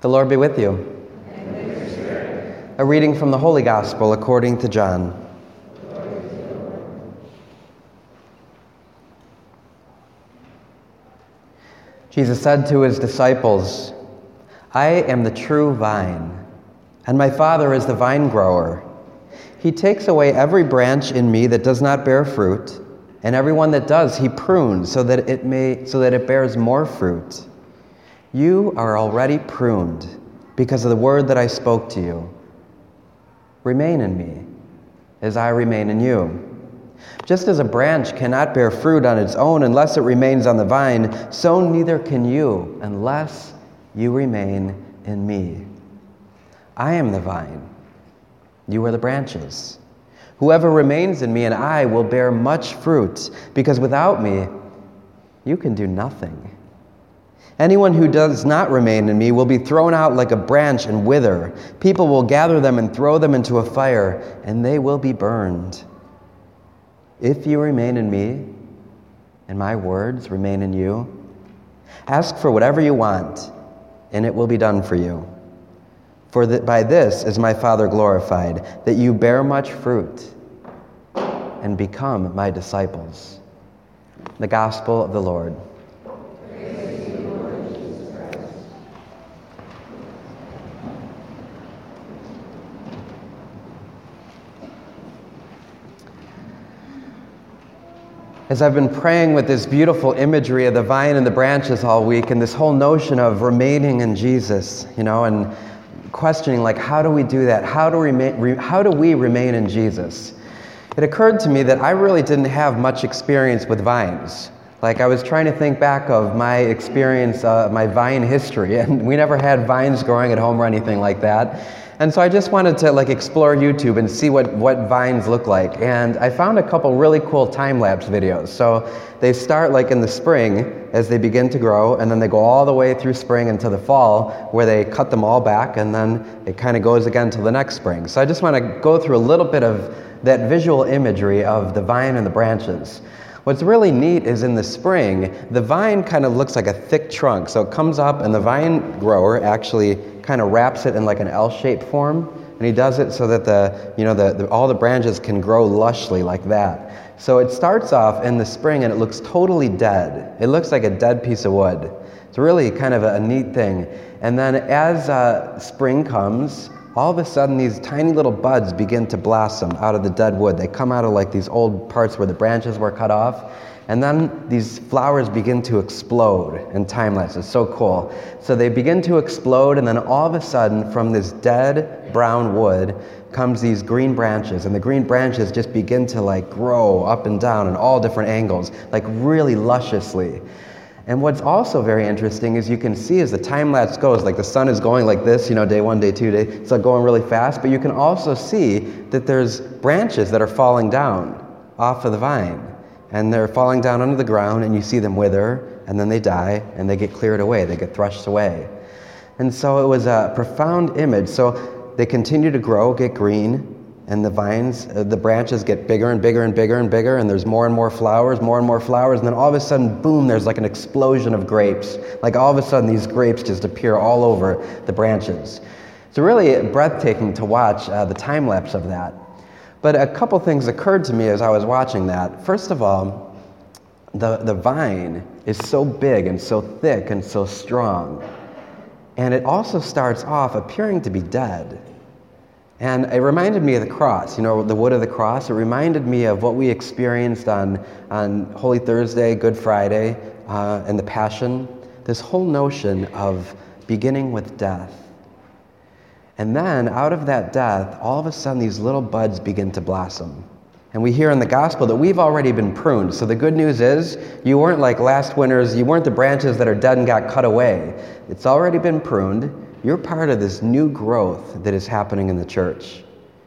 The Lord be with you. A reading from the Holy Gospel according to John. Jesus said to his disciples, I am the true vine, and my Father is the vine grower. He takes away every branch in me that does not bear fruit, and every one that does, he prunes so that it may so that it bears more fruit. You are already pruned because of the word that I spoke to you. Remain in me as I remain in you. Just as a branch cannot bear fruit on its own unless it remains on the vine, so neither can you unless you remain in me. I am the vine, you are the branches. Whoever remains in me and I will bear much fruit, because without me, you can do nothing. Anyone who does not remain in me will be thrown out like a branch and wither. People will gather them and throw them into a fire, and they will be burned. If you remain in me, and my words remain in you, ask for whatever you want, and it will be done for you. For by this is my Father glorified, that you bear much fruit and become my disciples. The Gospel of the Lord. As I've been praying with this beautiful imagery of the vine and the branches all week, and this whole notion of remaining in Jesus, you know, and questioning, like, how do we do that? How do, we, remain, how do we remain in Jesus? It occurred to me that I really didn't have much experience with vines. Like, I was trying to think back of my experience, uh, my vine history, and we never had vines growing at home or anything like that. And so I just wanted to like explore YouTube and see what, what vines look like. And I found a couple really cool time lapse videos. So they start like in the spring as they begin to grow, and then they go all the way through spring into the fall where they cut them all back, and then it kind of goes again till the next spring. So I just want to go through a little bit of that visual imagery of the vine and the branches. What's really neat is in the spring, the vine kind of looks like a thick trunk. So it comes up, and the vine grower actually kind of wraps it in like an L-shaped form, and he does it so that the, you know, the, the, all the branches can grow lushly like that. So it starts off in the spring, and it looks totally dead. It looks like a dead piece of wood. It's really kind of a, a neat thing. And then as uh, spring comes, all of a sudden these tiny little buds begin to blossom out of the dead wood. They come out of like these old parts where the branches were cut off. And then these flowers begin to explode in time lapse. It's so cool. So they begin to explode, and then all of a sudden, from this dead brown wood comes these green branches, and the green branches just begin to like grow up and down in all different angles, like really lusciously. And what's also very interesting is you can see as the time lapse goes, like the sun is going like this, you know, day one, day two, day, it's like going really fast, but you can also see that there's branches that are falling down off of the vine. And they're falling down under the ground, and you see them wither, and then they die, and they get cleared away, they get threshed away. And so it was a profound image. So they continue to grow, get green, and the vines, uh, the branches get bigger and bigger and bigger and bigger, and there's more and more flowers, more and more flowers, and then all of a sudden, boom, there's like an explosion of grapes. Like all of a sudden, these grapes just appear all over the branches. It's really breathtaking to watch uh, the time lapse of that. But a couple things occurred to me as I was watching that. First of all, the, the vine is so big and so thick and so strong. And it also starts off appearing to be dead. And it reminded me of the cross, you know, the wood of the cross. It reminded me of what we experienced on, on Holy Thursday, Good Friday, uh, and the Passion. This whole notion of beginning with death. And then out of that death, all of a sudden, these little buds begin to blossom. And we hear in the gospel that we've already been pruned. So the good news is, you weren't like last winter's, you weren't the branches that are dead and got cut away. It's already been pruned. You're part of this new growth that is happening in the church.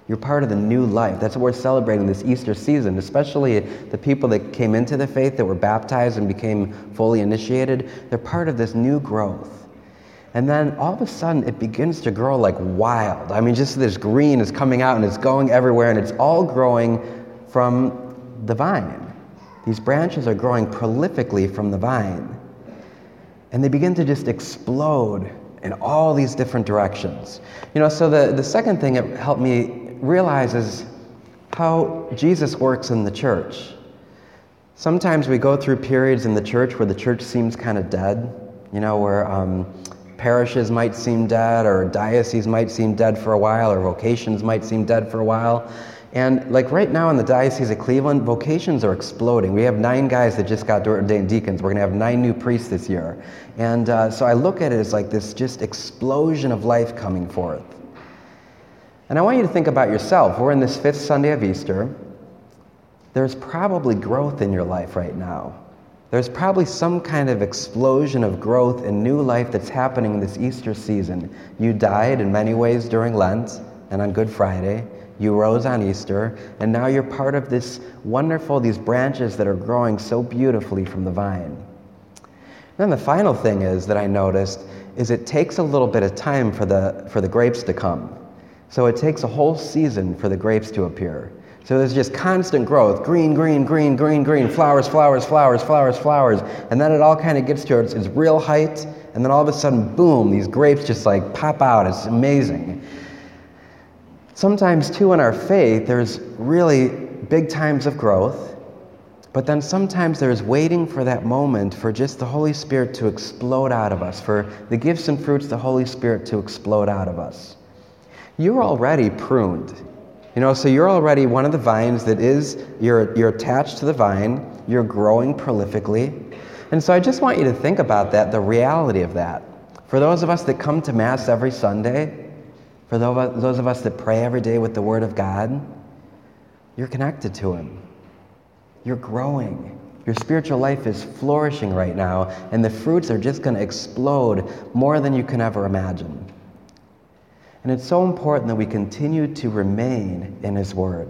You're part of the new life. That's what we're celebrating this Easter season, especially the people that came into the faith, that were baptized and became fully initiated. They're part of this new growth. And then all of a sudden, it begins to grow like wild. I mean, just this green is coming out and it's going everywhere, and it's all growing from the vine. These branches are growing prolifically from the vine. And they begin to just explode in all these different directions. You know, so the, the second thing it helped me realize is how Jesus works in the church. Sometimes we go through periods in the church where the church seems kind of dead, you know, where um, parishes might seem dead, or dioceses might seem dead for a while, or vocations might seem dead for a while. And like right now in the Diocese of Cleveland, vocations are exploding. We have nine guys that just got ordained deacons. We're going to have nine new priests this year. And uh, so I look at it as like this just explosion of life coming forth. And I want you to think about yourself. We're in this fifth Sunday of Easter. There's probably growth in your life right now. There's probably some kind of explosion of growth and new life that's happening this Easter season. You died in many ways during Lent and on Good Friday. You rose on Easter, and now you're part of this wonderful, these branches that are growing so beautifully from the vine. Then the final thing is that I noticed is it takes a little bit of time for the, for the grapes to come. So it takes a whole season for the grapes to appear. So there's just constant growth green, green, green, green, green, flowers, flowers, flowers, flowers, flowers. And then it all kind of gets to its, its real height. And then all of a sudden, boom, these grapes just like pop out. It's amazing. Sometimes, too, in our faith, there's really big times of growth, but then sometimes there's waiting for that moment for just the Holy Spirit to explode out of us, for the gifts and fruits the Holy Spirit to explode out of us. You're already pruned. You know, so you're already one of the vines that is, you're, you're attached to the vine, you're growing prolifically. And so I just want you to think about that, the reality of that. For those of us that come to Mass every Sunday, for those of us that pray every day with the Word of God, you're connected to Him. You're growing. Your spiritual life is flourishing right now, and the fruits are just going to explode more than you can ever imagine. And it's so important that we continue to remain in His Word.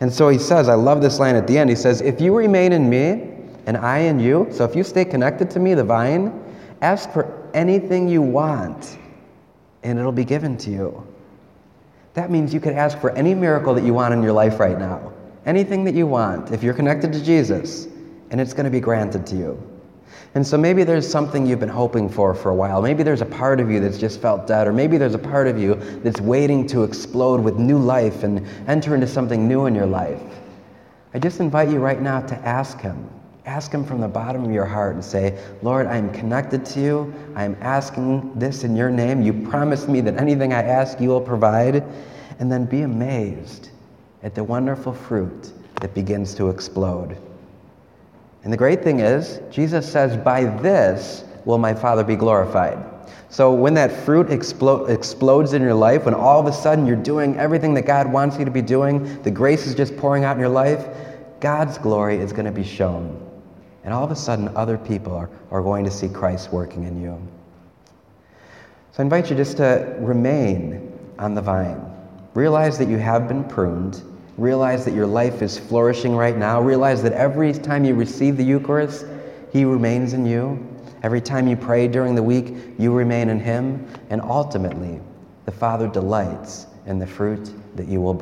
And so He says, I love this line at the end. He says, If you remain in me, and I in you, so if you stay connected to me, the vine, ask for anything you want and it'll be given to you. That means you could ask for any miracle that you want in your life right now. Anything that you want, if you're connected to Jesus, and it's going to be granted to you. And so maybe there's something you've been hoping for for a while. Maybe there's a part of you that's just felt dead, or maybe there's a part of you that's waiting to explode with new life and enter into something new in your life. I just invite you right now to ask Him Ask Him from the bottom of your heart and say, Lord, I am connected to you. I am asking this in your name. You promised me that anything I ask, you will provide. And then be amazed at the wonderful fruit that begins to explode. And the great thing is, Jesus says, By this will my Father be glorified. So when that fruit explo- explodes in your life, when all of a sudden you're doing everything that God wants you to be doing, the grace is just pouring out in your life, God's glory is going to be shown. And all of a sudden, other people are, are going to see Christ working in you. So I invite you just to remain on the vine. Realize that you have been pruned. Realize that your life is flourishing right now. Realize that every time you receive the Eucharist, He remains in you. Every time you pray during the week, you remain in Him. And ultimately, the Father delights in the fruit that you will bring.